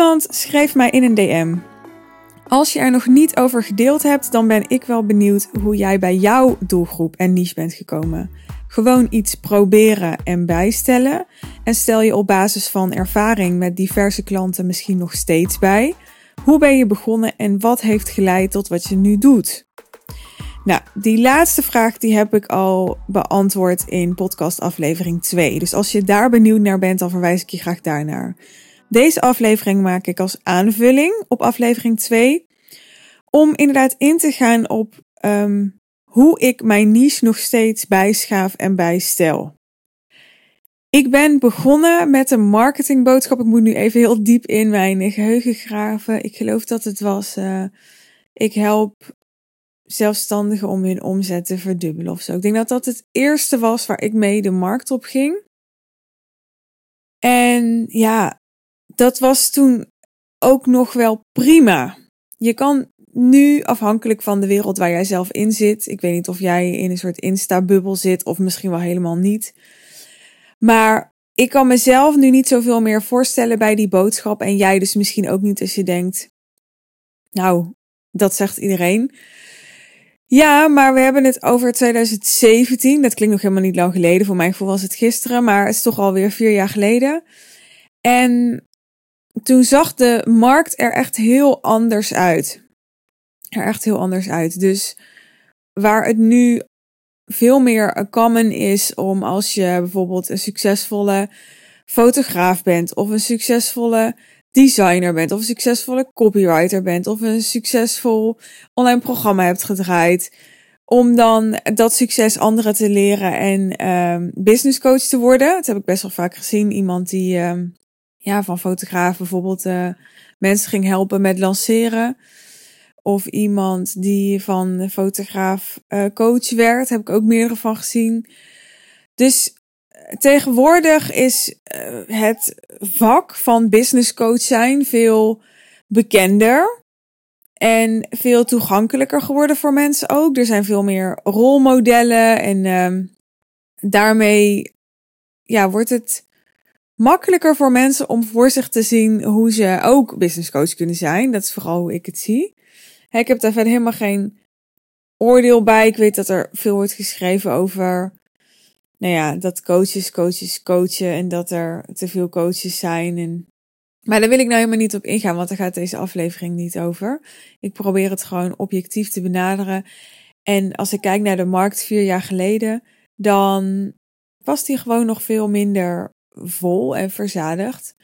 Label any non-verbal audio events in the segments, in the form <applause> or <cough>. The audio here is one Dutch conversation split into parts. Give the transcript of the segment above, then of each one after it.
Iemand schreef mij in een DM. Als je er nog niet over gedeeld hebt, dan ben ik wel benieuwd hoe jij bij jouw doelgroep en niche bent gekomen. Gewoon iets proberen en bijstellen. En stel je op basis van ervaring met diverse klanten misschien nog steeds bij. Hoe ben je begonnen en wat heeft geleid tot wat je nu doet? Nou, die laatste vraag die heb ik al beantwoord in podcast aflevering 2. Dus als je daar benieuwd naar bent, dan verwijs ik je graag daarnaar. Deze aflevering maak ik als aanvulling op aflevering 2. Om inderdaad in te gaan op ehm, hoe ik mijn niche nog steeds bijschaaf en bijstel. Ik ben begonnen met een marketingboodschap. Ik moet nu even heel diep in mijn geheugen graven. Ik geloof dat het was. Uh, ik help zelfstandigen om hun omzet te verdubbelen of zo. Ik denk dat dat het eerste was waar ik mee de markt op ging. En ja, dat was toen ook nog wel prima. Je kan nu, afhankelijk van de wereld waar jij zelf in zit, ik weet niet of jij in een soort Insta-bubbel zit of misschien wel helemaal niet. Maar ik kan mezelf nu niet zoveel meer voorstellen bij die boodschap. En jij dus misschien ook niet als je denkt, nou, dat zegt iedereen. Ja, maar we hebben het over 2017. Dat klinkt nog helemaal niet lang geleden. Voor mijn gevoel was het gisteren, maar het is toch alweer vier jaar geleden. En toen zag de markt er echt heel anders uit. Er echt heel anders uit. Dus waar het nu veel meer common is om als je bijvoorbeeld een succesvolle fotograaf bent of een succesvolle designer bent of een succesvolle copywriter bent of een succesvol online programma hebt gedraaid om dan dat succes anderen te leren en um, business coach te worden. Dat heb ik best wel vaak gezien. Iemand die um, ja, van fotograaf bijvoorbeeld uh, mensen ging helpen met lanceren. Of iemand die van fotograaf uh, coach werd. Heb ik ook meerdere van gezien. Dus eh, tegenwoordig is uh, het vak van business coach zijn veel bekender. En veel toegankelijker geworden voor mensen ook. Er zijn veel meer rolmodellen. En uh, daarmee ja, wordt het makkelijker voor mensen om voor zich te zien hoe ze ook business coach kunnen zijn. Dat is vooral hoe ik het zie. Ik heb daar verder helemaal geen oordeel bij. Ik weet dat er veel wordt geschreven over, nou ja, dat coaches, coaches coachen en dat er te veel coaches zijn. En... Maar daar wil ik nou helemaal niet op ingaan, want daar gaat deze aflevering niet over. Ik probeer het gewoon objectief te benaderen. En als ik kijk naar de markt vier jaar geleden, dan was die gewoon nog veel minder vol en verzadigd.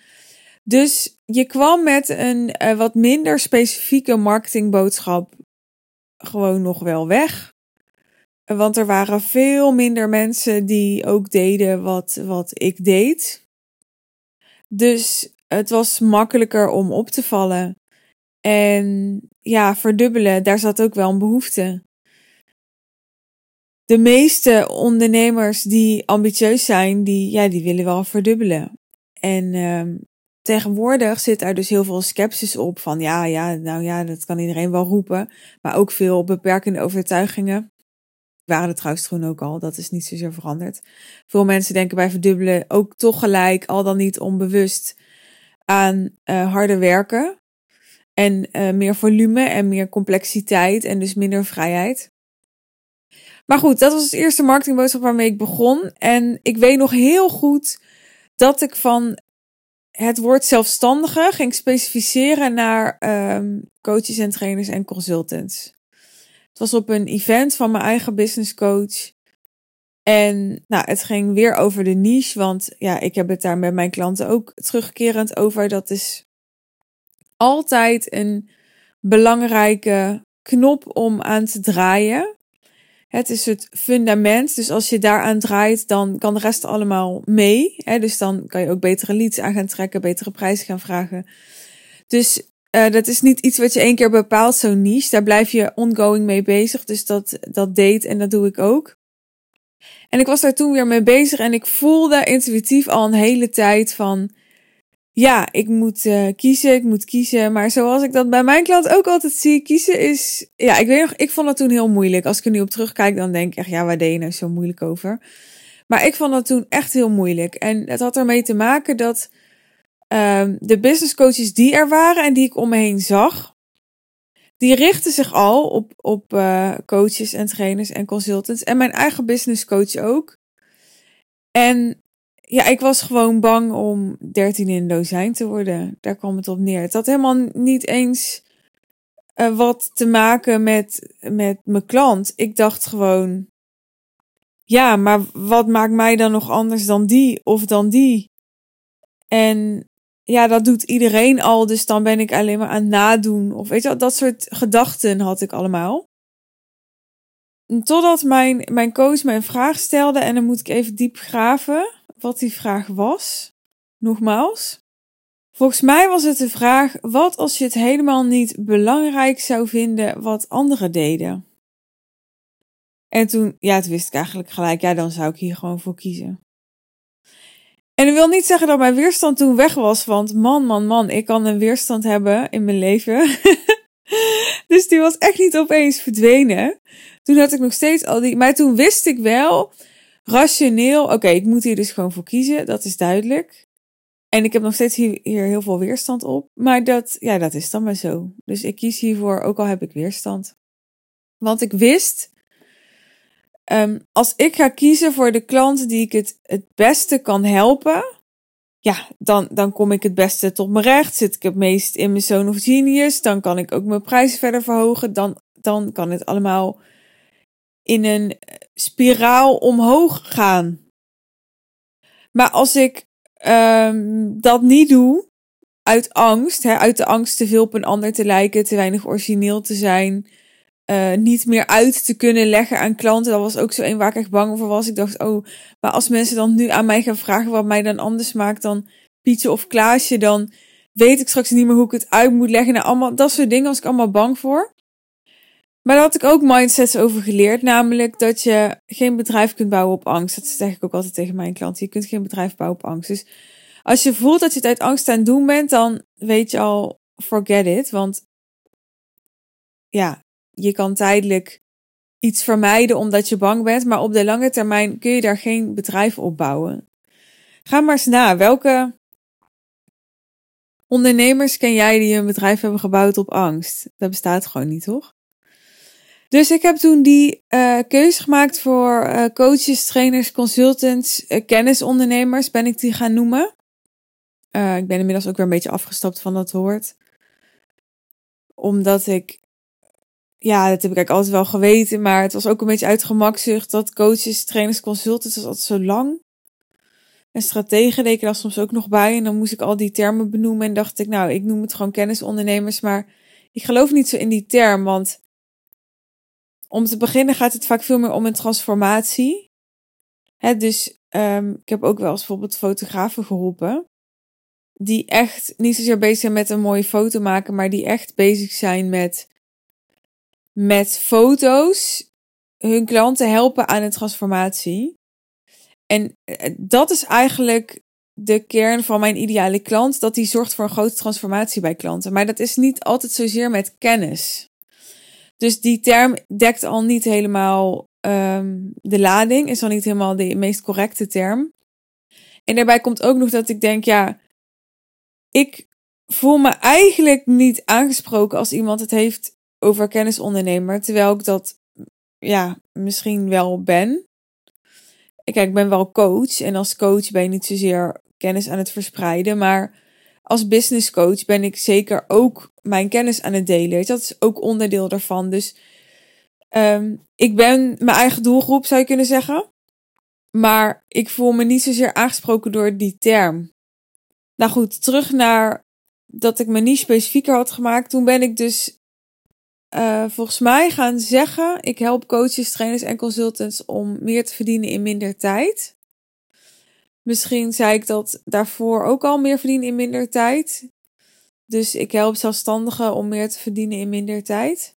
Dus je kwam met een uh, wat minder specifieke marketingboodschap gewoon nog wel weg. Want er waren veel minder mensen die ook deden wat, wat ik deed. Dus het was makkelijker om op te vallen. En ja, verdubbelen, daar zat ook wel een behoefte. De meeste ondernemers die ambitieus zijn, die, ja, die willen wel verdubbelen. En uh, tegenwoordig zit er dus heel veel sceptisch op van ja, ja, nou ja, dat kan iedereen wel roepen. Maar ook veel beperkende overtuigingen. Waren er trouwens toen ook al, dat is niet zozeer veranderd. Veel mensen denken bij verdubbelen ook toch gelijk, al dan niet onbewust, aan uh, harder werken. En uh, meer volume en meer complexiteit en dus minder vrijheid. Maar goed, dat was het eerste marketingboodschap waarmee ik begon. En ik weet nog heel goed dat ik van het woord zelfstandige ging specificeren naar um, coaches en trainers en consultants. Het was op een event van mijn eigen business coach. En nou, het ging weer over de niche, want ja, ik heb het daar met mijn klanten ook terugkerend over. Dat is altijd een belangrijke knop om aan te draaien. Het is het fundament. Dus als je daaraan draait, dan kan de rest allemaal mee. Hè? Dus dan kan je ook betere leads aan gaan trekken, betere prijzen gaan vragen. Dus uh, dat is niet iets wat je één keer bepaalt, zo'n niche. Daar blijf je ongoing mee bezig. Dus dat, dat deed en dat doe ik ook. En ik was daar toen weer mee bezig en ik voelde intuïtief al een hele tijd van ja, ik moet uh, kiezen, ik moet kiezen. Maar zoals ik dat bij mijn klant ook altijd zie, kiezen is. Ja, ik weet nog, ik vond dat toen heel moeilijk. Als ik er nu op terugkijk, dan denk ik echt, ja, waar deed je nou zo moeilijk over? Maar ik vond dat toen echt heel moeilijk. En het had ermee te maken dat ehm, de business coaches die er waren en die ik om me heen zag, die richten zich al op, op uh, coaches en trainers en consultants. En mijn eigen business coach ook. En ja, ik was gewoon bang om 13 in dozijn te worden. Daar kwam het op neer. Het had helemaal niet eens uh, wat te maken met, met mijn klant. Ik dacht gewoon, ja, maar wat maakt mij dan nog anders dan die of dan die? En ja, dat doet iedereen al, dus dan ben ik alleen maar aan het nadoen. Of weet je wat, dat soort gedachten had ik allemaal. Totdat mijn, mijn coach mij een vraag stelde en dan moet ik even diep graven wat die vraag was. Nogmaals. Volgens mij was het de vraag: wat als je het helemaal niet belangrijk zou vinden wat anderen deden? En toen, ja, toen wist ik eigenlijk gelijk, ja, dan zou ik hier gewoon voor kiezen. En dat wil niet zeggen dat mijn weerstand toen weg was, want man, man, man, ik kan een weerstand hebben in mijn leven. <laughs> dus die was echt niet opeens verdwenen. Toen had ik nog steeds al die, maar toen wist ik wel, rationeel, oké, ik moet hier dus gewoon voor kiezen, dat is duidelijk. En ik heb nog steeds hier, hier, heel veel weerstand op. Maar dat, ja, dat is dan maar zo. Dus ik kies hiervoor, ook al heb ik weerstand. Want ik wist, um, als ik ga kiezen voor de klant die ik het, het beste kan helpen, ja, dan, dan kom ik het beste tot mijn recht. Zit ik het meest in mijn zone of genius. Dan kan ik ook mijn prijzen verder verhogen. Dan, dan kan het allemaal in een spiraal omhoog gaan. Maar als ik um, dat niet doe, uit angst, hè, uit de angst te veel op een ander te lijken, te weinig origineel te zijn, uh, niet meer uit te kunnen leggen aan klanten. Dat was ook zo een waar ik echt bang voor was. Ik dacht, oh, maar als mensen dan nu aan mij gaan vragen wat mij dan anders maakt dan Pietje of Klaasje, dan weet ik straks niet meer hoe ik het uit moet leggen. Nou, allemaal, dat soort dingen was ik allemaal bang voor. Maar daar had ik ook mindsets over geleerd. Namelijk dat je geen bedrijf kunt bouwen op angst. Dat zeg ik ook altijd tegen mijn klanten. Je kunt geen bedrijf bouwen op angst. Dus als je voelt dat je het uit angst aan het doen bent, dan weet je al, forget it. Want ja, je kan tijdelijk iets vermijden omdat je bang bent. Maar op de lange termijn kun je daar geen bedrijf op bouwen. Ga maar eens na. Welke ondernemers ken jij die een bedrijf hebben gebouwd op angst? Dat bestaat gewoon niet, toch? Dus ik heb toen die uh, keuze gemaakt voor uh, coaches, trainers, consultants, uh, kennisondernemers, ben ik die gaan noemen. ik ben inmiddels ook weer een beetje afgestapt van dat woord. Omdat ik, ja, dat heb ik eigenlijk altijd wel geweten, maar het was ook een beetje uitgemakzucht dat coaches, trainers, consultants, was altijd zo lang. En strategen ik daar soms ook nog bij. En dan moest ik al die termen benoemen en dacht ik, nou, ik noem het gewoon kennisondernemers, maar ik geloof niet zo in die term, want om te beginnen gaat het vaak veel meer om een transformatie. Dus um, ik heb ook wel eens bijvoorbeeld fotografen geholpen. Die echt niet zozeer bezig zijn met een mooie foto maken, maar die echt bezig zijn met, met foto's hun klanten helpen aan een transformatie. En eh, dat is eigenlijk de kern van mijn ideale klant, dat die zorgt voor een grote transformatie bij klanten. Maar dat is niet altijd zozeer met kennis. Dus die term dekt al niet helemaal um, de lading, is al niet helemaal de meest correcte term. En daarbij komt ook nog dat ik denk, ja, ik voel me eigenlijk niet aangesproken als iemand het heeft over kennisondernemer, terwijl ik dat, ja, misschien wel ben. Kijk, ik ben wel coach en als coach ben je niet zozeer kennis aan het verspreiden, maar als business coach ben ik zeker ook mijn kennis aan het delen. Dat is ook onderdeel daarvan. Dus um, ik ben mijn eigen doelgroep, zou je kunnen zeggen. Maar ik voel me niet zozeer aangesproken door die term. Nou goed, terug naar dat ik me niet specifieker had gemaakt. Toen ben ik dus uh, volgens mij gaan zeggen: ik help coaches, trainers en consultants om meer te verdienen in minder tijd. Misschien zei ik dat daarvoor ook al meer verdienen in minder tijd. Dus ik help zelfstandigen om meer te verdienen in minder tijd.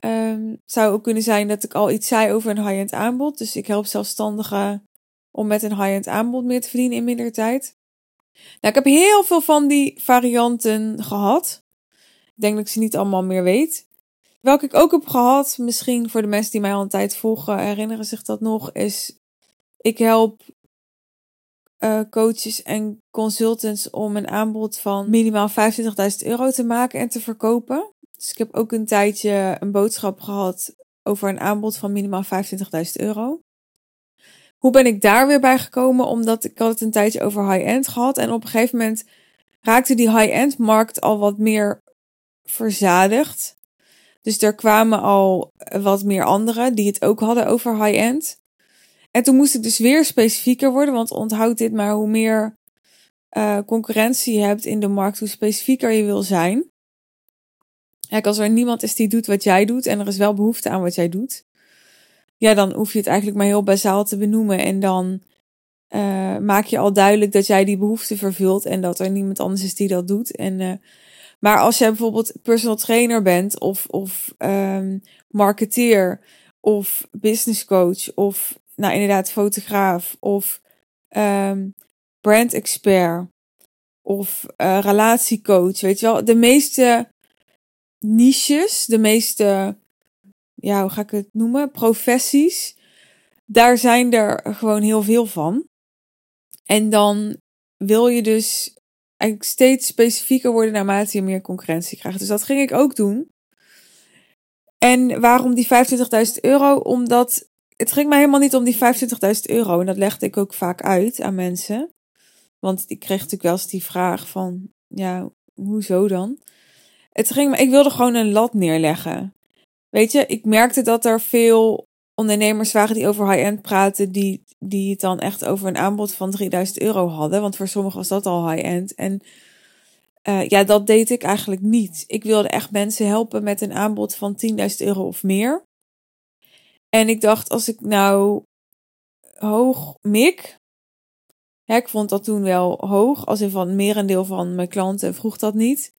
Um, zou ook kunnen zijn dat ik al iets zei over een high-end aanbod. Dus ik help zelfstandigen om met een high-end aanbod meer te verdienen in minder tijd. Nou, ik heb heel veel van die varianten gehad. Ik denk dat ik ze niet allemaal meer weet. Welke ik ook heb gehad, misschien voor de mensen die mij al een tijd volgen, herinneren zich dat nog, is ik help uh, coaches en consultants om een aanbod van minimaal 25.000 euro te maken en te verkopen. Dus ik heb ook een tijdje een boodschap gehad over een aanbod van minimaal 25.000 euro. Hoe ben ik daar weer bij gekomen? Omdat ik had het een tijdje over high-end gehad. En op een gegeven moment raakte die high-end markt al wat meer verzadigd. Dus er kwamen al wat meer anderen die het ook hadden over high-end. En toen moest ik dus weer specifieker worden, want onthoud dit maar, hoe meer uh, concurrentie je hebt in de markt, hoe specifieker je wil zijn. Kijk, als er niemand is die doet wat jij doet en er is wel behoefte aan wat jij doet, ja, dan hoef je het eigenlijk maar heel bazaal te benoemen en dan uh, maak je al duidelijk dat jij die behoefte vervult en dat er niemand anders is die dat doet. En, uh, maar als jij bijvoorbeeld personal trainer bent of, of um, marketeer of business coach of nou inderdaad fotograaf of um, brand expert of uh, relatiecoach, weet je wel, de meeste niches, de meeste, ja, hoe ga ik het noemen, professies, daar zijn er gewoon heel veel van. En dan wil je dus eigenlijk steeds specifieker worden naarmate je meer concurrentie krijgt. Dus dat ging ik ook doen. En waarom die 25.000 euro? Omdat het ging mij helemaal niet om die 25.000 euro. En dat legde ik ook vaak uit aan mensen. Want ik kreeg natuurlijk wel eens die vraag van, ja, hoezo dan? Het ging ik wilde gewoon een lat neerleggen. Weet je, ik merkte dat er veel ondernemers waren die over high-end praten, die, die het dan echt over een aanbod van 3000 euro hadden. Want voor sommigen was dat al high-end. En uh, ja, dat deed ik eigenlijk niet. Ik wilde echt mensen helpen met een aanbod van 10.000 euro of meer. En ik dacht, als ik nou hoog mik. Ja, ik vond dat toen wel hoog. Als in van merendeel van mijn klanten vroeg dat niet.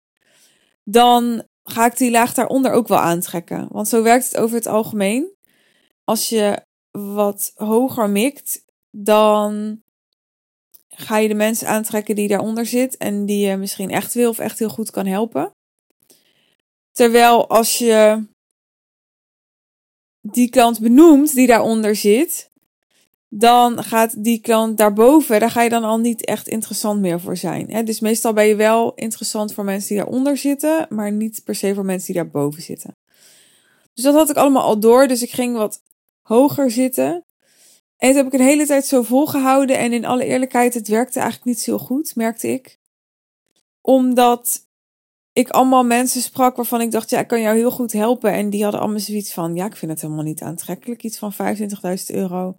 Dan ga ik die laag daaronder ook wel aantrekken. Want zo werkt het over het algemeen. Als je wat hoger mikt, dan ga je de mensen aantrekken die daaronder zit en die je misschien echt wil of echt heel goed kan helpen. Terwijl als je die klant benoemt die daaronder zit, dan gaat die klant daarboven, daar ga je dan al niet echt interessant meer voor zijn. Hè? Dus meestal ben je wel interessant voor mensen die daaronder zitten, maar niet per se voor mensen die daarboven zitten. Dus dat had ik allemaal al door, dus ik ging wat hoger zitten. En dat heb ik een hele tijd zo volgehouden. En in alle eerlijkheid, het werkte eigenlijk niet zo goed, merkte ik. Omdat ik allemaal mensen sprak waarvan ik dacht, ja, ik kan jou heel goed helpen. En die hadden allemaal zoiets van, ja, ik vind het helemaal niet aantrekkelijk. Iets van 25.000 euro.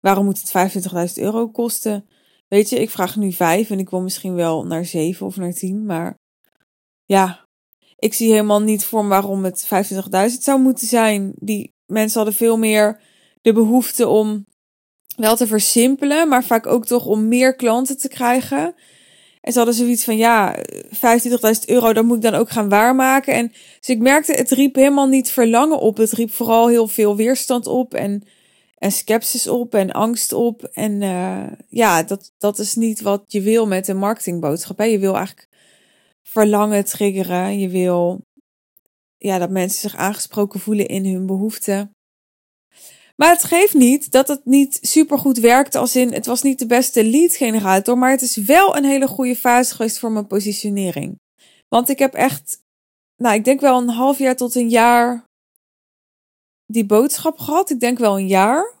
Waarom moet het 25.000 euro kosten? Weet je, ik vraag nu 5 en ik wil misschien wel naar 7 of naar 10. Maar ja, ik zie helemaal niet voor waarom het 25.000 zou moeten zijn. Die mensen hadden veel meer de behoefte om wel te versimpelen, maar vaak ook toch om meer klanten te krijgen. En ze hadden zoiets van, ja, 25.000 euro, dat moet ik dan ook gaan waarmaken. En dus ik merkte, het riep helemaal niet verlangen op. Het riep vooral heel veel weerstand op en, en sceptisch op en angst op. En uh, ja, dat, dat is niet wat je wil met een marketingboodschap. Hè? Je wil eigenlijk verlangen triggeren. Je wil ja, dat mensen zich aangesproken voelen in hun behoeften. Maar het geeft niet dat het niet super goed werkt, als in het was niet de beste lead generator, maar het is wel een hele goede fase geweest voor mijn positionering. Want ik heb echt, nou, ik denk wel een half jaar tot een jaar die boodschap gehad. Ik denk wel een jaar.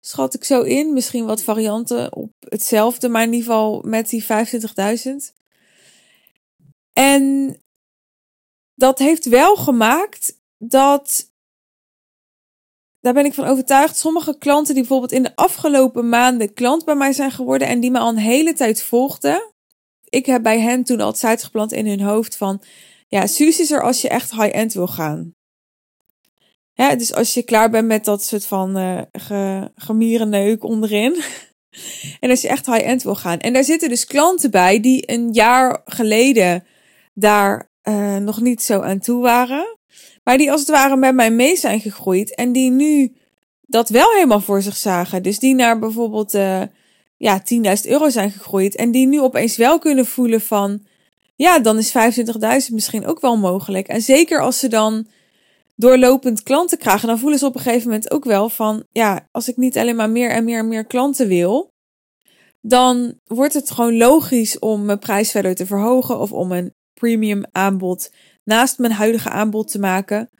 Schat ik zo in. Misschien wat varianten op hetzelfde, maar in ieder geval met die 25.000. En dat heeft wel gemaakt dat daar ben ik van overtuigd. Sommige klanten die bijvoorbeeld in de afgelopen maanden klant bij mij zijn geworden en die me al een hele tijd volgden. Ik heb bij hen toen al het geplant in hun hoofd van, ja, Suus is er als je echt high-end wil gaan. Ja, dus als je klaar bent met dat soort van uh, ge, gemierenneuk onderin. <laughs> en als je echt high-end wil gaan. En daar zitten dus klanten bij die een jaar geleden daar uh, nog niet zo aan toe waren. Maar die als het ware met mij mee zijn gegroeid. En die nu dat wel helemaal voor zich zagen. Dus die naar bijvoorbeeld uh, ja, 10.000 euro zijn gegroeid. En die nu opeens wel kunnen voelen van... Ja, dan is 25.000 misschien ook wel mogelijk. En zeker als ze dan doorlopend klanten krijgen, dan voelen ze op een gegeven moment ook wel van, ja, als ik niet alleen maar meer en meer en meer klanten wil, dan wordt het gewoon logisch om mijn prijs verder te verhogen of om een premium aanbod naast mijn huidige aanbod te maken.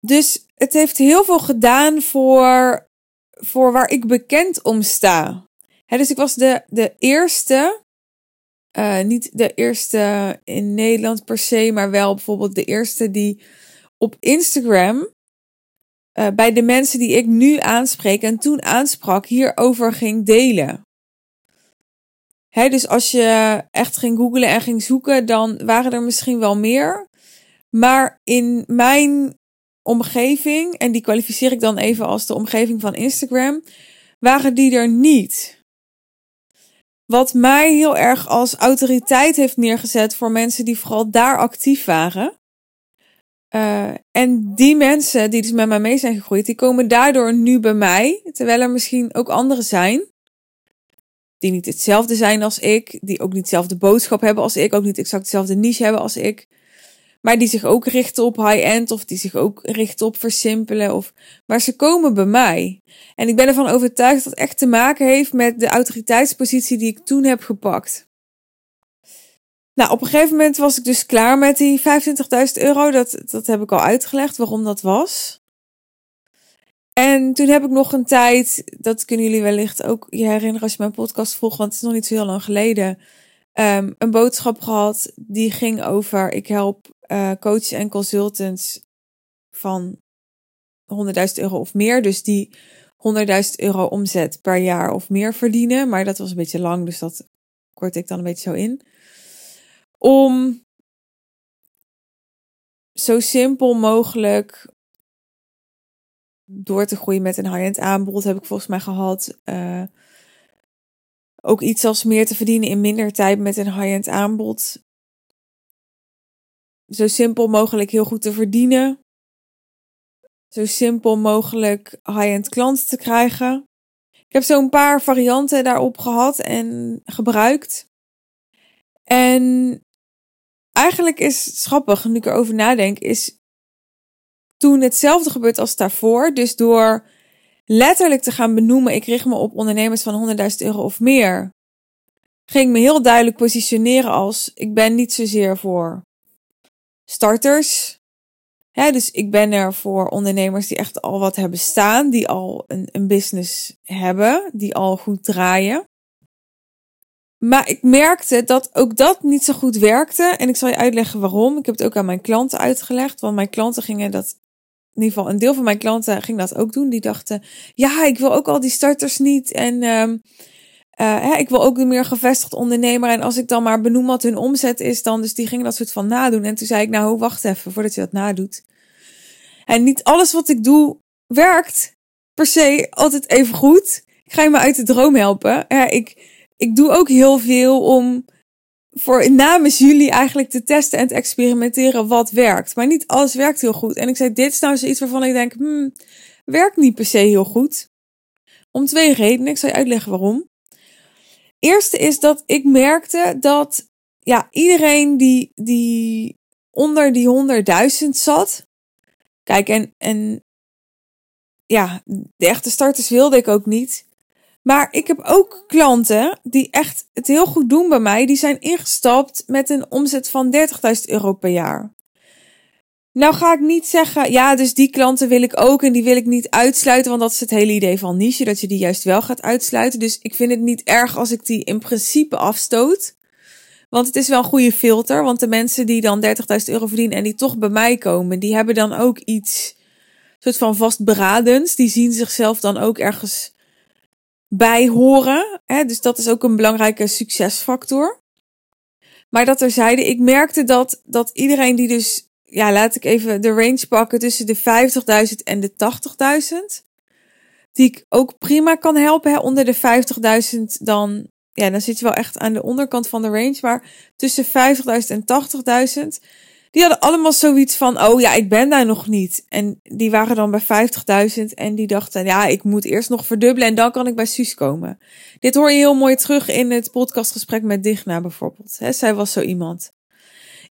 Dus het heeft heel veel gedaan voor, voor waar ik bekend om sta. dus ik was de, de eerste, uh, niet de eerste in Nederland per se, maar wel bijvoorbeeld de eerste die op Instagram uh, bij de mensen die ik nu aanspreek en toen aansprak, hierover ging delen. Hè, dus als je echt ging googlen en ging zoeken, dan waren er misschien wel meer. Maar in mijn omgeving, en die kwalificeer ik dan even als de omgeving van Instagram, waren die er niet. Wat mij heel erg als autoriteit heeft neergezet voor mensen die vooral daar actief waren. Uh, en die mensen die dus met mij mee zijn gegroeid, die komen daardoor nu bij mij. Terwijl er misschien ook anderen zijn. Die niet hetzelfde zijn als ik. Die ook niet dezelfde boodschap hebben als ik. Ook niet exact dezelfde niche hebben als ik. Maar die zich ook richten op high-end. Of die zich ook richten op versimpelen. Of... Maar ze komen bij mij. En ik ben ervan overtuigd dat het echt te maken heeft met de autoriteitspositie die ik toen heb gepakt. Nou, op een gegeven moment was ik dus klaar met die 25.000 euro. Dat, dat heb ik al uitgelegd waarom dat was. En toen heb ik nog een tijd, dat kunnen jullie wellicht ook je herinneren als je mijn podcast volgt, want het is nog niet zo heel lang geleden, um, een boodschap gehad die ging over, ik help uh, coaches en consultants van 100.000 euro of meer. Dus die 100.000 euro omzet per jaar of meer verdienen. Maar dat was een beetje lang, dus dat kort ik dan een beetje zo in om zo simpel mogelijk door te groeien met een high-end aanbod, heb ik volgens mij gehad. Uh, ook iets als meer te verdienen in minder tijd met een high-end aanbod. Zo simpel mogelijk heel goed te verdienen. Zo simpel mogelijk high-end klanten te krijgen. Ik heb zo'n paar varianten daarop gehad en gebruikt. En eigenlijk is schappig, nu ik erover nadenk, is toen hetzelfde gebeurd als daarvoor. Dus door letterlijk te gaan benoemen, ik richt me op ondernemers van 100.000 euro of meer, ging ik me heel duidelijk positioneren als ik ben niet zozeer voor starters. Ja, dus ik ben er voor ondernemers die echt al wat hebben staan, die al een, een business hebben, die al goed draaien. Maar ik merkte dat ook dat niet zo goed werkte. En ik zal je uitleggen waarom. Ik heb het ook aan mijn klanten uitgelegd. Want mijn klanten gingen dat. In ieder geval, een deel van mijn klanten ging dat ook doen. Die dachten: ja, ik wil ook al die starters niet. En um, uh, ik wil ook een meer gevestigd ondernemer. En als ik dan maar benoem wat hun omzet is, dan. Dus die gingen dat soort van nadoen. En toen zei ik: Nou, wacht even voordat je dat nadoet. En niet alles wat ik doe werkt per se altijd even goed. Ik ga je maar uit de droom helpen. Ja, ik ik doe ook heel veel om voor namens jullie eigenlijk te testen en te experimenteren wat werkt. Maar niet alles werkt heel goed. En ik zei, dit is nou zoiets waarvan ik denk, hmm, werkt niet per se heel goed. Om twee redenen. Ik zal je uitleggen waarom. Eerste is dat ik merkte dat ja, iedereen die, die onder die 100.000 zat. Kijk, en, en ja, de echte starters wilde ik ook niet. Maar ik heb ook klanten die echt het heel goed doen bij mij. Die zijn ingestapt met een omzet van 30.000 euro per jaar. Nou ga ik niet zeggen, ja, dus die klanten wil ik ook en die wil ik niet uitsluiten, want dat is het hele idee van niche, dat je die juist wel gaat uitsluiten. Dus ik vind het niet erg als ik die in principe afstoot. Want het is wel een goede filter, want de mensen die dan 30.000 euro verdienen en die toch bij mij komen, die hebben dan ook iets soort van vastberadens. Die zien zichzelf dan ook ergens bij horen. Hè? Dus dat is ook een belangrijke succesfactor. Maar dat er zeiden, ik merkte dat, dat iedereen die dus, ja, laat ik even de range pakken tussen de 50.000 en de 80.000. Die ik ook prima kan helpen. Hè? Onder de 50.000 dan, ja, dan zit je wel echt aan de onderkant van de range. Maar tussen 50.000 en 80.000 die hadden allemaal zoiets van, oh ja, ik ben daar nog niet. En die waren dan bij 50.000 en die dachten, ja, ik moet eerst nog verdubbelen en dan kan ik bij Suus komen. Dit hoor je heel mooi terug in het podcastgesprek met Digna bijvoorbeeld. He, zij was zo iemand.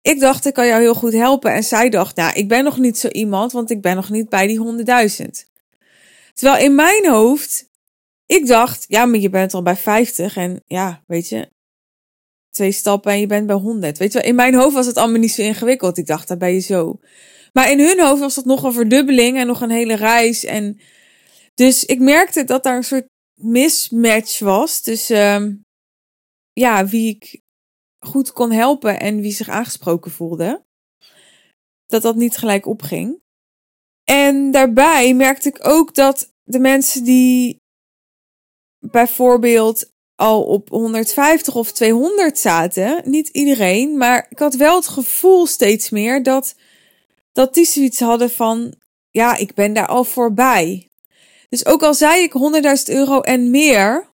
Ik dacht, ik kan jou heel goed helpen. En zij dacht, nou, ik ben nog niet zo iemand, want ik ben nog niet bij die 100.000. Terwijl in mijn hoofd ik dacht, ja, maar je bent al bij 50 en ja, weet je, twee stappen en je bent bij 100. Weet je wel, in mijn hoofd was het allemaal niet zo ingewikkeld. Ik dacht, daar ben je zo. Maar in hun hoofd was dat nog een verdubbeling en nog een hele reis. En dus ik merkte dat daar een soort mismatch was tussen ja, wie ik goed kon helpen en wie zich aangesproken voelde. Dat dat niet gelijk opging. En daarbij merkte ik ook dat de mensen die bijvoorbeeld al op 150 of 200 zaten, niet iedereen, maar ik had wel het gevoel steeds meer dat, dat die zoiets hadden van, ja, ik ben daar al voorbij. Dus ook al zei ik 100.000 euro en meer,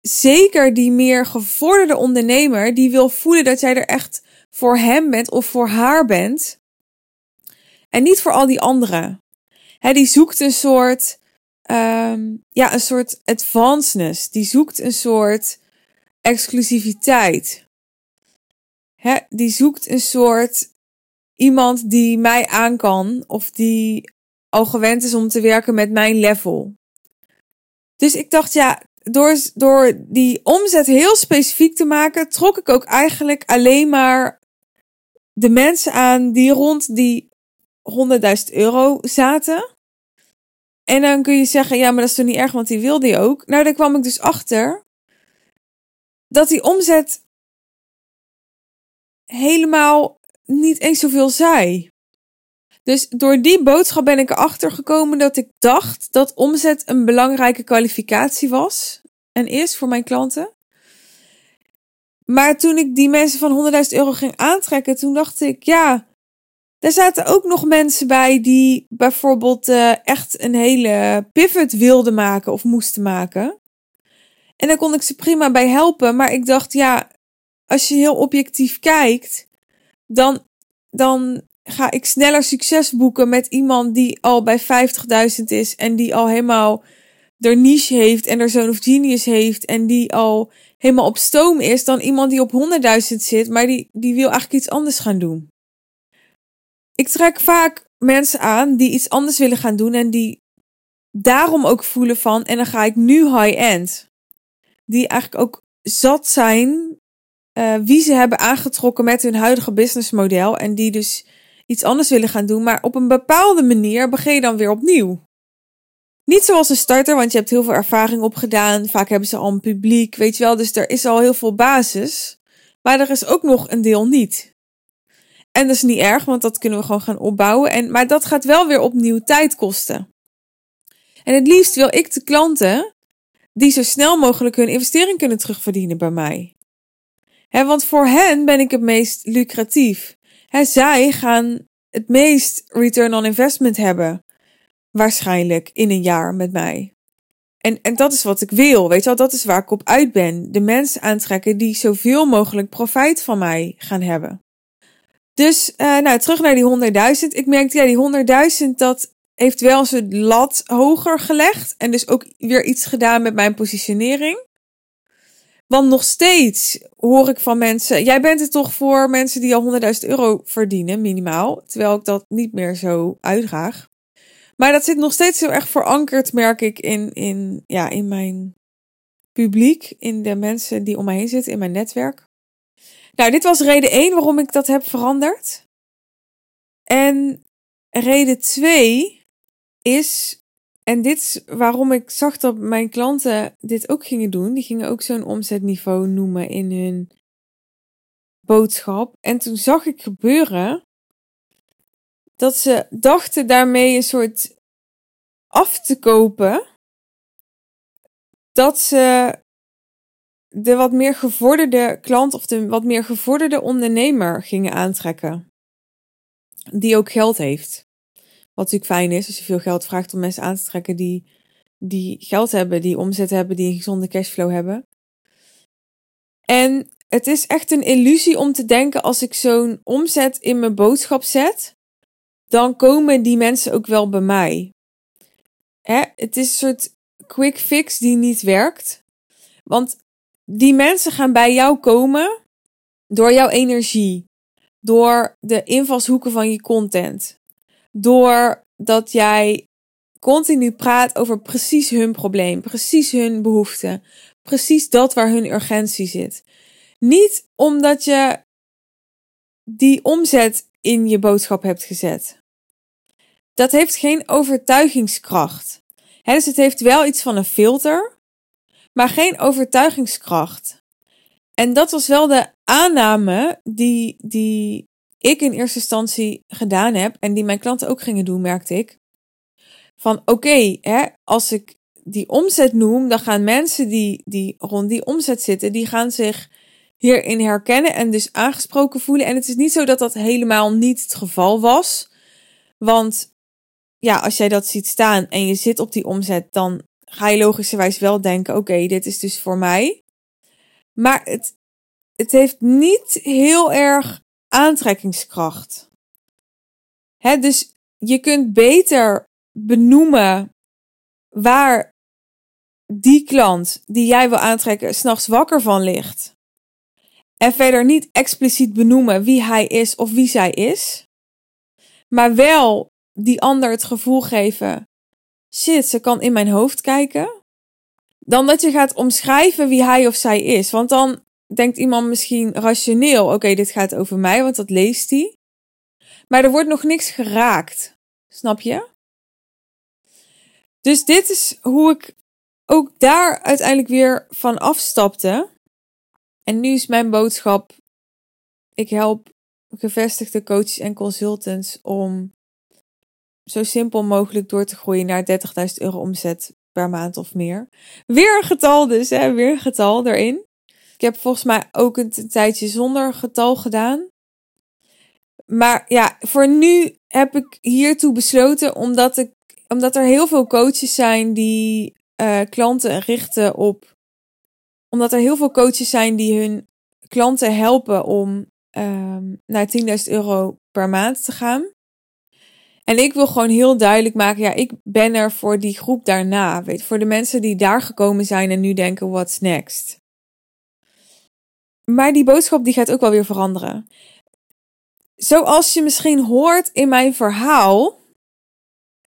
zeker die meer gevorderde ondernemer, die wil voelen dat jij er echt voor hem bent of voor haar bent. En niet voor al die anderen. He, die zoekt een soort, um, ja, een soort advancedness. Die zoekt een soort exclusiviteit. He, die zoekt een soort iemand die mij aan kan of die al gewend is om te werken met mijn level. Dus ik dacht, ja, door, door die omzet heel specifiek te maken, trok ik ook eigenlijk alleen maar de mensen aan die rond die 100.000 euro zaten. En dan kun je zeggen, ja, maar dat is toch niet erg, want die wilde je ook. Nou, daar kwam ik dus achter dat die omzet helemaal niet eens zoveel zei. Dus door die boodschap ben ik erachter gekomen dat ik dacht dat omzet een belangrijke kwalificatie was en is voor mijn klanten. Maar toen ik die mensen van 100.000 euro ging aantrekken, toen dacht ik, ja, er zaten ook nog mensen bij die bijvoorbeeld uh, echt een hele pivot wilden maken of moesten maken. En daar kon ik ze prima bij helpen. Maar ik dacht, ja, als je heel objectief kijkt, dan, dan ga ik sneller succes boeken met iemand die al bij 50.000 is en die al helemaal er niche heeft en er zo'n of genius heeft en die al helemaal op stoom is, dan iemand die op 100.000 zit, maar die, die wil eigenlijk iets anders gaan doen. Ik trek vaak mensen aan die iets anders willen gaan doen en die daarom ook voelen van, en dan ga ik nu high-end. Die eigenlijk ook zat zijn uh, wie ze hebben aangetrokken met hun huidige businessmodel en die dus iets anders willen gaan doen, maar op een bepaalde manier begin je dan weer opnieuw. Niet zoals een starter, want je hebt heel veel ervaring opgedaan. Vaak hebben ze al een publiek, weet je wel. Dus er is al heel veel basis. Maar er is ook nog een deel niet. En dat is niet erg, want dat kunnen we gewoon gaan opbouwen. En, maar dat gaat wel weer opnieuw tijd kosten. En het liefst wil ik de klanten die zo snel mogelijk hun investering kunnen terugverdienen bij mij. Want voor hen ben ik het meest lucratief. Zij gaan het meest return on investment hebben. Waarschijnlijk in een jaar met mij. En, en dat is wat ik wil, weet je wel, dat is waar ik op uit ben. De mensen aantrekken die zoveel mogelijk profijt van mij gaan hebben. Dus, uh, nou, terug naar die 100.000. Ik merkte, ja, die 100.000, dat heeft wel zijn lat hoger gelegd. En dus ook weer iets gedaan met mijn positionering. Want nog steeds hoor ik van mensen, jij bent het toch voor mensen die al 100.000 euro verdienen, minimaal. Terwijl ik dat niet meer zo uitdraag. Maar dat zit nog steeds heel erg verankerd, merk ik, in, in, ja, in mijn publiek, in de mensen die om me heen zitten, in mijn netwerk. Nou, dit was reden 1 waarom ik dat heb veranderd. En reden 2 is, en dit is waarom ik zag dat mijn klanten dit ook gingen doen. Die gingen ook zo'n omzetniveau noemen in hun boodschap. En toen zag ik gebeuren dat ze dachten daarmee een soort af te kopen. Dat ze de wat meer gevorderde klant of de wat meer gevorderde ondernemer gingen aantrekken. Die ook geld heeft. Wat natuurlijk fijn is als je veel geld vraagt om mensen aan te trekken die, die geld hebben, die omzet hebben, die een gezonde cashflow hebben. En het is echt een illusie om te denken als ik zo'n omzet in mijn boodschap zet, dan komen die mensen ook wel bij mij. Hè? Het is een soort quick fix die niet werkt. Want die mensen gaan bij jou komen door jouw energie, door de invalshoeken van je content, door dat jij continu praat over precies hun probleem, precies hun behoefte, precies dat waar hun urgentie zit. Niet omdat je die omzet in je boodschap hebt gezet. Dat heeft geen overtuigingskracht. dus het heeft wel iets van een filter, maar geen overtuigingskracht. En dat was wel de aanname die, die ik in eerste instantie gedaan heb en die mijn klanten ook gingen doen, merkte ik. Van oké, okay, als ik die omzet noem, dan gaan mensen die, die rond die omzet zitten, die gaan zich hierin herkennen en dus aangesproken voelen. En het is niet zo dat dat helemaal niet het geval was. Want ja, als jij dat ziet staan en je zit op die omzet, dan ga je logischerwijs wel denken: oké, dit is dus voor mij. Maar het, het heeft niet heel erg aantrekkingskracht. Dus je kunt beter benoemen waar die klant die jij wil aantrekken s'nachts wakker van ligt. En verder niet expliciet benoemen wie hij is of wie zij is. Maar wel die ander het gevoel geven: shit, ze kan in mijn hoofd kijken. Dan dat je gaat omschrijven wie hij of zij is. Want dan denkt iemand misschien rationeel: oké, dit gaat over mij, want dat leest hij. Maar er wordt nog niks geraakt. Snap je? Dus dit is hoe ik ook daar uiteindelijk weer van afstapte. En nu is mijn boodschap: ik help gevestigde coaches en consultants om zo simpel mogelijk door te groeien naar 30.000 euro omzet per maand of meer. Weer een getal dus, hè? weer een getal erin. Ik heb volgens mij ook een tijdje zonder getal gedaan. Maar ja, voor nu heb ik hiertoe besloten omdat, ik, omdat er heel veel coaches zijn die uh, klanten richten op. Omdat er heel veel coaches zijn die hun klanten helpen om um, naar 10.000 euro per maand te gaan. En ik wil gewoon heel duidelijk maken, ja, ik ben er voor die groep daarna. Weet, voor de mensen die daar gekomen zijn en nu denken, what's next? Maar die boodschap die gaat ook wel weer veranderen. Zoals je misschien hoort in mijn verhaal,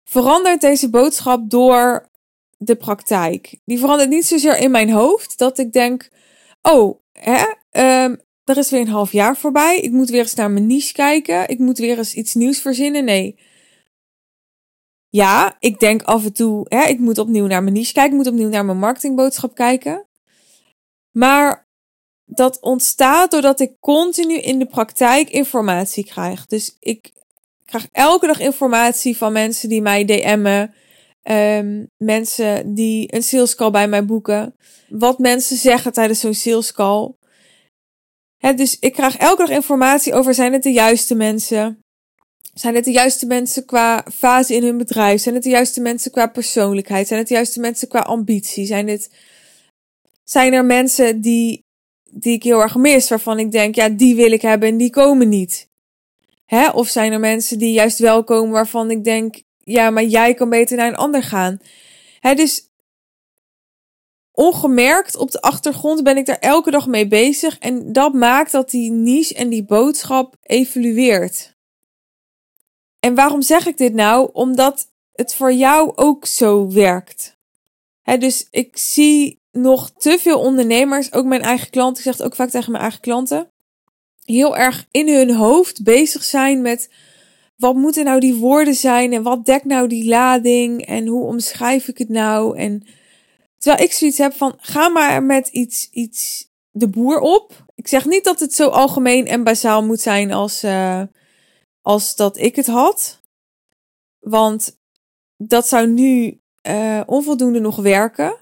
verandert deze boodschap door de praktijk. Die verandert niet zozeer in mijn hoofd dat ik denk: oh, hè, um, er is weer een half jaar voorbij. Ik moet weer eens naar mijn niche kijken. Ik moet weer eens iets nieuws verzinnen. Nee. Ja, ik denk af en toe, hè, ik moet opnieuw naar mijn niche kijken. Ik moet opnieuw naar mijn marketingboodschap kijken. Maar dat ontstaat doordat ik continu in de praktijk informatie krijg. Dus ik krijg elke dag informatie van mensen die mij DM'en. Um, mensen die een sales call bij mij boeken. Wat mensen zeggen tijdens zo'n sales call. dus ik krijg elke dag informatie over zijn het de juiste mensen. Zijn het de juiste mensen qua fase in hun bedrijf? Zijn het de juiste mensen qua persoonlijkheid? Zijn het de juiste mensen qua ambitie? Zijn, het, zijn er mensen die die ik heel erg mis, waarvan ik denk, ja, die wil ik hebben en die komen niet. Hè? Of zijn er mensen die juist wel komen waarvan ik denk, ja, maar jij kan beter naar een ander gaan. Hè, dus ongemerkt op de achtergrond ben ik daar elke dag mee bezig. En dat maakt dat die niche en die boodschap evolueert. En waarom zeg ik dit nou? Omdat het voor jou ook zo werkt. Dus ik zie nog te veel ondernemers, ook mijn eigen klanten, ik zeg het ook vaak tegen mijn eigen klanten, heel erg in hun hoofd bezig zijn met wat moeten nou die woorden zijn en wat dekt nou die lading en hoe omschrijf ik het nou en terwijl ik zoiets heb van ga maar met iets, iets de boer op. Ik zeg niet dat het zo algemeen en bazaal moet zijn als, uh, als dat ik het had, want dat zou nu uh, onvoldoende nog werken.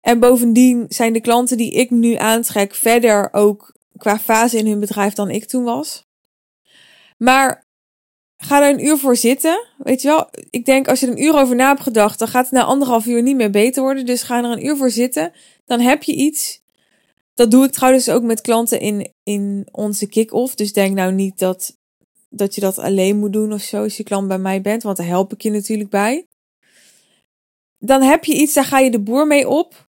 En bovendien zijn de klanten die ik nu aantrek verder ook qua fase in hun bedrijf dan ik toen was. Maar ga er een uur voor zitten. Weet je wel, ik denk als je er een uur over na hebt gedacht, dan gaat het na anderhalf uur niet meer beter worden. Dus ga er een uur voor zitten. Dan heb je iets. Dat doe ik trouwens ook met klanten in, in onze kick-off. Dus denk nou niet dat, dat je dat alleen moet doen of zo als je klant bij mij bent. Want daar help ik je natuurlijk bij. Dan heb je iets, daar ga je de boer mee op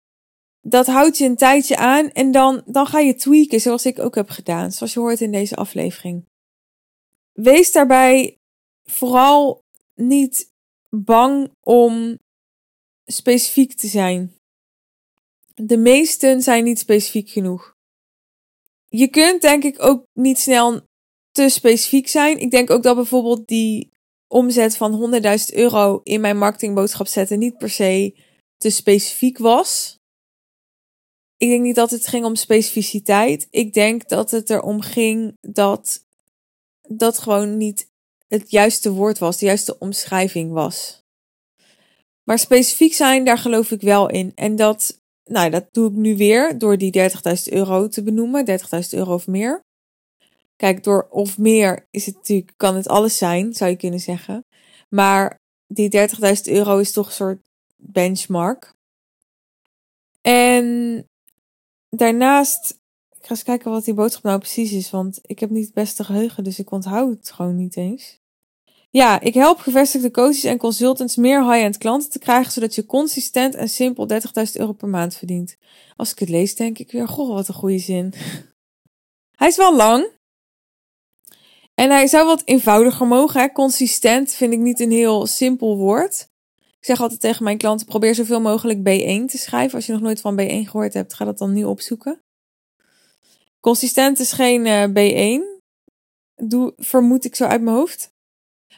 dat houdt je een tijdje aan en dan, dan ga je tweaken, zoals ik ook heb gedaan, zoals je hoort in deze aflevering. Wees daarbij vooral niet bang om specifiek te zijn. De meesten zijn niet specifiek genoeg. Je kunt denk ik ook niet snel te specifiek zijn. Ik denk ook dat bijvoorbeeld die omzet van 100.000 euro in mijn marketingboodschap zetten niet per se te specifiek was. Ik denk niet dat het ging om specificiteit. Ik denk dat het erom ging dat dat gewoon niet het juiste woord was, de juiste omschrijving was. Maar specifiek zijn, daar geloof ik wel in. En dat, nou, dat doe ik nu weer door die 30.000 euro te benoemen, 30.000 euro of meer. Kijk, door of meer is het natuurlijk, kan het alles zijn, zou je kunnen zeggen. Maar die 30.000 euro is toch een soort benchmark. En daarnaast, ik ga eens kijken wat die boodschap nou precies is, want ik heb niet het beste geheugen, dus ik onthoud het gewoon niet eens. Ja, ik help gevestigde coaches en consultants meer high-end klanten te krijgen, zodat je consistent en simpel 30.000 euro per maand verdient. Als ik het lees, denk ik weer, goh, wat een goede zin. <laughs> Hij is wel lang. En hij zou wat eenvoudiger mogen. Consistent vind ik niet een heel simpel woord. Ik zeg altijd tegen mijn klanten: probeer zoveel mogelijk B1 te schrijven. Als je nog nooit van B1 gehoord hebt, ga dat dan nu opzoeken. Consistent is geen uh, B1. Doe, vermoed ik zo uit mijn hoofd.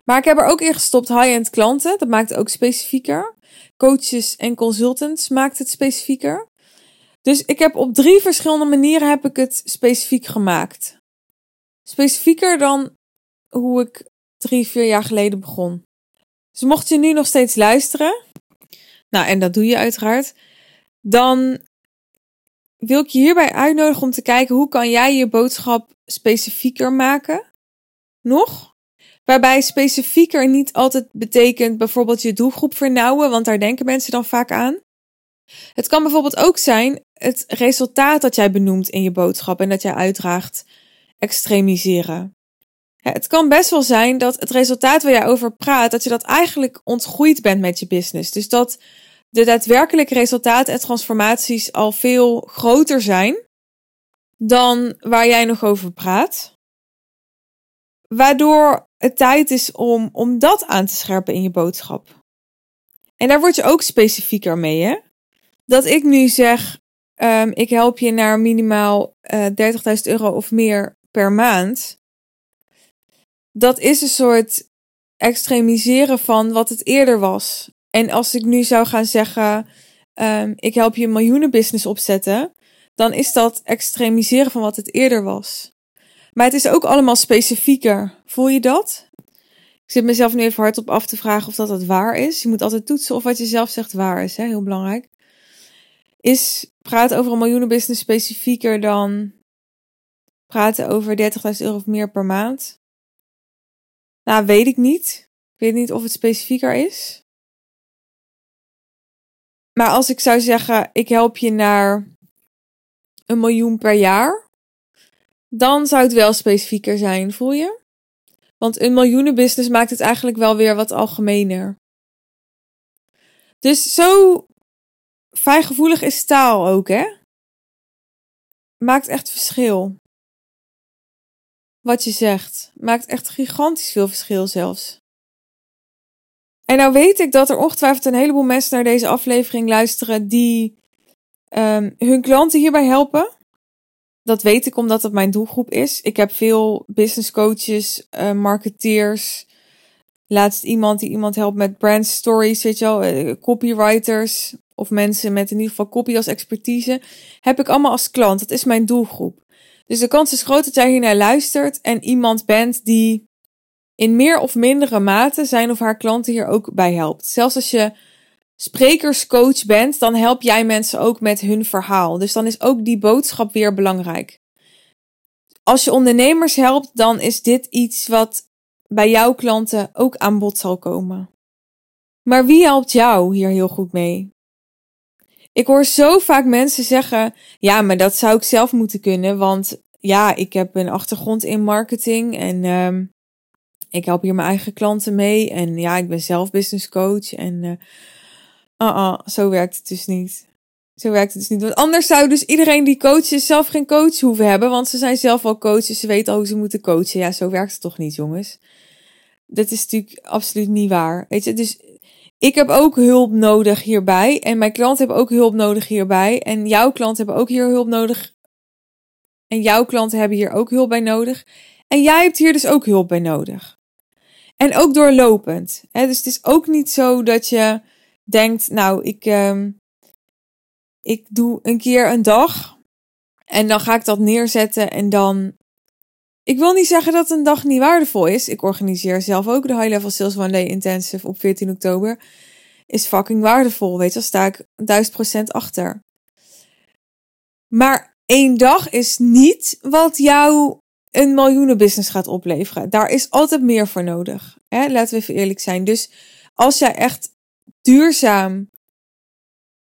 Maar ik heb er ook in gestopt high-end klanten. Dat maakt het ook specifieker. Coaches en consultants maakt het specifieker. Dus ik heb op drie verschillende manieren heb ik het specifiek gemaakt. Specifieker dan hoe ik drie, vier jaar geleden begon. Dus mocht je nu nog steeds luisteren, nou en dat doe je uiteraard, dan wil ik je hierbij uitnodigen om te kijken hoe kan jij je boodschap specifieker maken. Nog? Waarbij specifieker niet altijd betekent bijvoorbeeld je doelgroep vernauwen, want daar denken mensen dan vaak aan. Het kan bijvoorbeeld ook zijn het resultaat dat jij benoemt in je boodschap en dat jij uitdraagt extremiseren. het kan best wel zijn dat het resultaat waar jij over praat, dat je dat eigenlijk ontgroeid bent met je business. Dus dat de daadwerkelijke resultaten en transformaties al veel groter zijn dan waar jij nog over praat. Waardoor het tijd is om, om dat aan te scherpen in je boodschap. En daar word je ook specifieker mee, hè? Dat ik nu zeg, um, ik help je naar minimaal uh, eh, 30.000 euro of meer per maand. Dat is een soort extremiseren van wat het eerder was. En als ik nu zou gaan zeggen, um, ik help je een miljoenenbusiness opzetten, dan is dat extremiseren van wat het eerder was. Maar het is ook allemaal specifieker. Voel je dat? Ik zit mezelf nu even hardop af te vragen of dat het waar is. Je moet altijd toetsen of wat je zelf zegt waar is. Hè? Heel belangrijk. Is praten over een miljoenenbusiness specifieker dan praten over 30.000 euro of meer per maand? Nou, weet ik niet. Ik weet niet of het specifieker is. Maar als ik zou zeggen, ik help je naar een miljoen per jaar, dan zou het wel specifieker zijn, voel je? Want een miljoenenbusiness maakt het eigenlijk wel weer wat algemener. Dus zo fijngevoelig is taal ook, hè? Maakt echt verschil. Wat je zegt. Maakt echt gigantisch veel verschil zelfs. En nou weet ik dat er ongetwijfeld een heleboel mensen naar deze aflevering luisteren die um, hun klanten hierbij helpen. Dat weet ik omdat het mijn doelgroep is. Ik heb veel business coaches, uh, marketeers. Laatst iemand die iemand helpt met brand stories, weet je wel, uh, copywriters of mensen met in ieder geval copy als expertise. Heb ik allemaal als klant. Dat is mijn doelgroep. Dus de kans is groot dat jij hier naar luistert en iemand bent die in meer of mindere mate zijn of haar klanten hier ook bij helpt. Zelfs als je sprekerscoach bent, dan help jij mensen ook met hun verhaal. Dus dan is ook die boodschap weer belangrijk. Als je ondernemers helpt, dan is dit iets wat bij jouw klanten ook aan bod zal komen. Maar wie helpt jou hier heel goed mee? Ik hoor zo vaak mensen zeggen: ja, maar dat zou ik zelf moeten kunnen, want ja, ik heb een achtergrond in marketing en um, ik help hier mijn eigen klanten mee en ja, ik ben zelf business coach en uh, uh, zo werkt het dus niet. Zo werkt het dus niet. Want anders zou dus iedereen die coach is zelf geen coach hoeven hebben. Want ze zijn zelf al coaches. Ze weten al hoe ze moeten coachen. Ja, zo werkt het toch niet, jongens. Dat is natuurlijk absoluut niet waar. Weet je, dus ik heb ook hulp nodig hierbij. En mijn klanten hebben ook hulp nodig hierbij. En jouw klanten hebben ook hier hulp nodig. En jouw klanten hebben hier ook hulp bij nodig. En jij hebt hier dus ook hulp bij nodig. En ook doorlopend. Hè? Dus het is ook niet zo dat je denkt, nou, ik, uh, ik doe een keer een dag. En dan ga ik dat neerzetten en dan ik wil niet zeggen dat een dag niet waardevol is. Ik organiseer zelf ook de High Level Sales One Day Intensive op 14 oktober. Is fucking waardevol, weet je, daar sta ik 1000% achter. Maar één dag is niet wat jou een miljoenenbusiness gaat opleveren. Daar is altijd meer voor nodig. Hè? Laten we even eerlijk zijn. Dus als jij echt duurzaam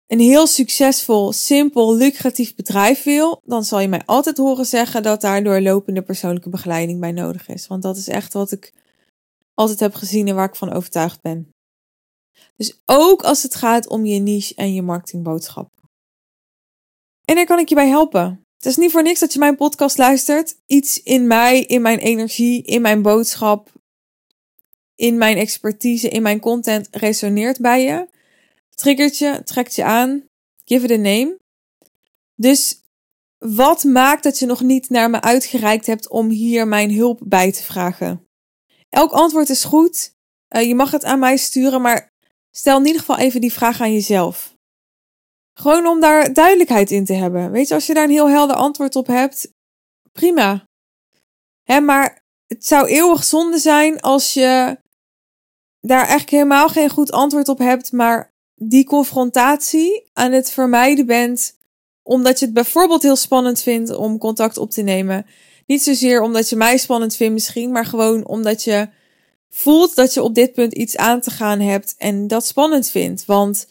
een heel succesvol, simpel, lucratief bedrijf wil, dan zal je mij altijd horen zeggen dat daar doorlopende persoonlijke begeleiding bij nodig is. Want dat is echt wat ik altijd heb gezien en waar ik van overtuigd ben. Dus ook als het gaat om je niche en je marketingboodschap. En daar kan ik je bij helpen. Het is niet voor niks dat je mijn podcast luistert. Iets in mij, in mijn energie, in mijn boodschap, in mijn expertise, in mijn content resoneert bij je triggert je, trekt je aan. Give it a name. Dus wat maakt dat je nog niet naar me uitgereikt hebt om hier mijn hulp bij te vragen? Elk antwoord is goed. Uh, je mag het aan mij sturen, maar stel in ieder geval even die vraag aan jezelf. Gewoon om daar duidelijkheid in te hebben. Weet je, als je daar een heel helder antwoord op hebt, prima. Hè, maar het zou eeuwig zonde zijn als je daar eigenlijk helemaal geen goed antwoord op hebt, maar die confrontatie aan het vermijden bent, omdat je het bijvoorbeeld heel spannend vindt om contact op te nemen. Niet zozeer omdat je mij spannend vindt misschien, maar gewoon omdat je voelt dat je op dit punt iets aan te gaan hebt en dat spannend vindt. Want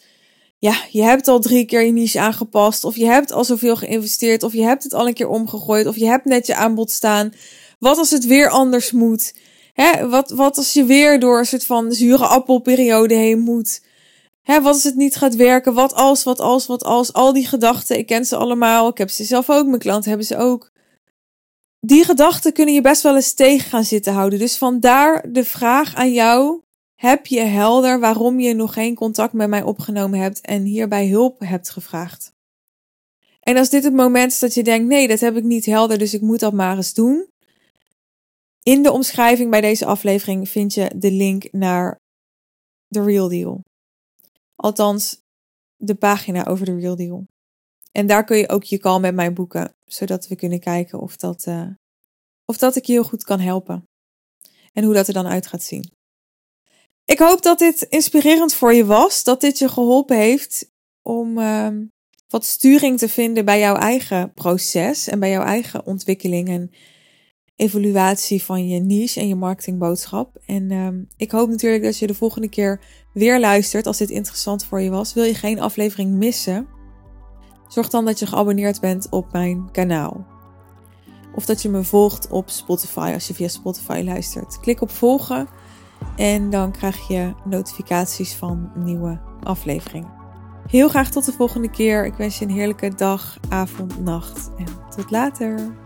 ja, je hebt al drie keer je niche aangepast, of je hebt al zoveel geïnvesteerd, of je hebt het al een keer omgegooid, of je hebt net je aanbod staan. Wat als het weer anders moet? Hè, wat, wat als je weer door een soort van zure appelperiode heen moet? Hè, wat als het niet gaat werken? Wat als, wat als, wat als? Al die gedachten, ik ken ze allemaal. Ik heb ze zelf ook, mijn klanten hebben ze ook. Die gedachten kunnen je best wel eens tegen gaan zitten houden. Dus vandaar de vraag aan jou. Heb je helder waarom je nog geen contact met mij opgenomen hebt en hierbij hulp hebt gevraagd? En als dit het moment is dat je denkt: nee, dat heb ik niet helder, dus ik moet dat maar eens doen. In de omschrijving bij deze aflevering vind je de link naar The Real Deal. Althans, de pagina over de Real Deal. En daar kun je ook je call met mij boeken, zodat we kunnen kijken of dat, uh, of dat ik je heel goed kan helpen. En hoe dat er dan uit gaat zien. Ik hoop dat dit inspirerend voor je was, dat dit je geholpen heeft om uh, wat sturing te vinden bij jouw eigen proces en bij jouw eigen ontwikkeling en evaluatie van je niche en je marketingboodschap. En uh, ik hoop natuurlijk dat je de volgende keer weer luistert als dit interessant voor je was. Wil je geen aflevering missen? Zorg dan dat je geabonneerd bent op mijn kanaal. Of dat je me volgt op Spotify als je via Spotify luistert. Klik op volgen en dan krijg je notificaties van nieuwe afleveringen. Heel graag tot de volgende keer. Ik wens je een heerlijke dag, avond, nacht en tot later.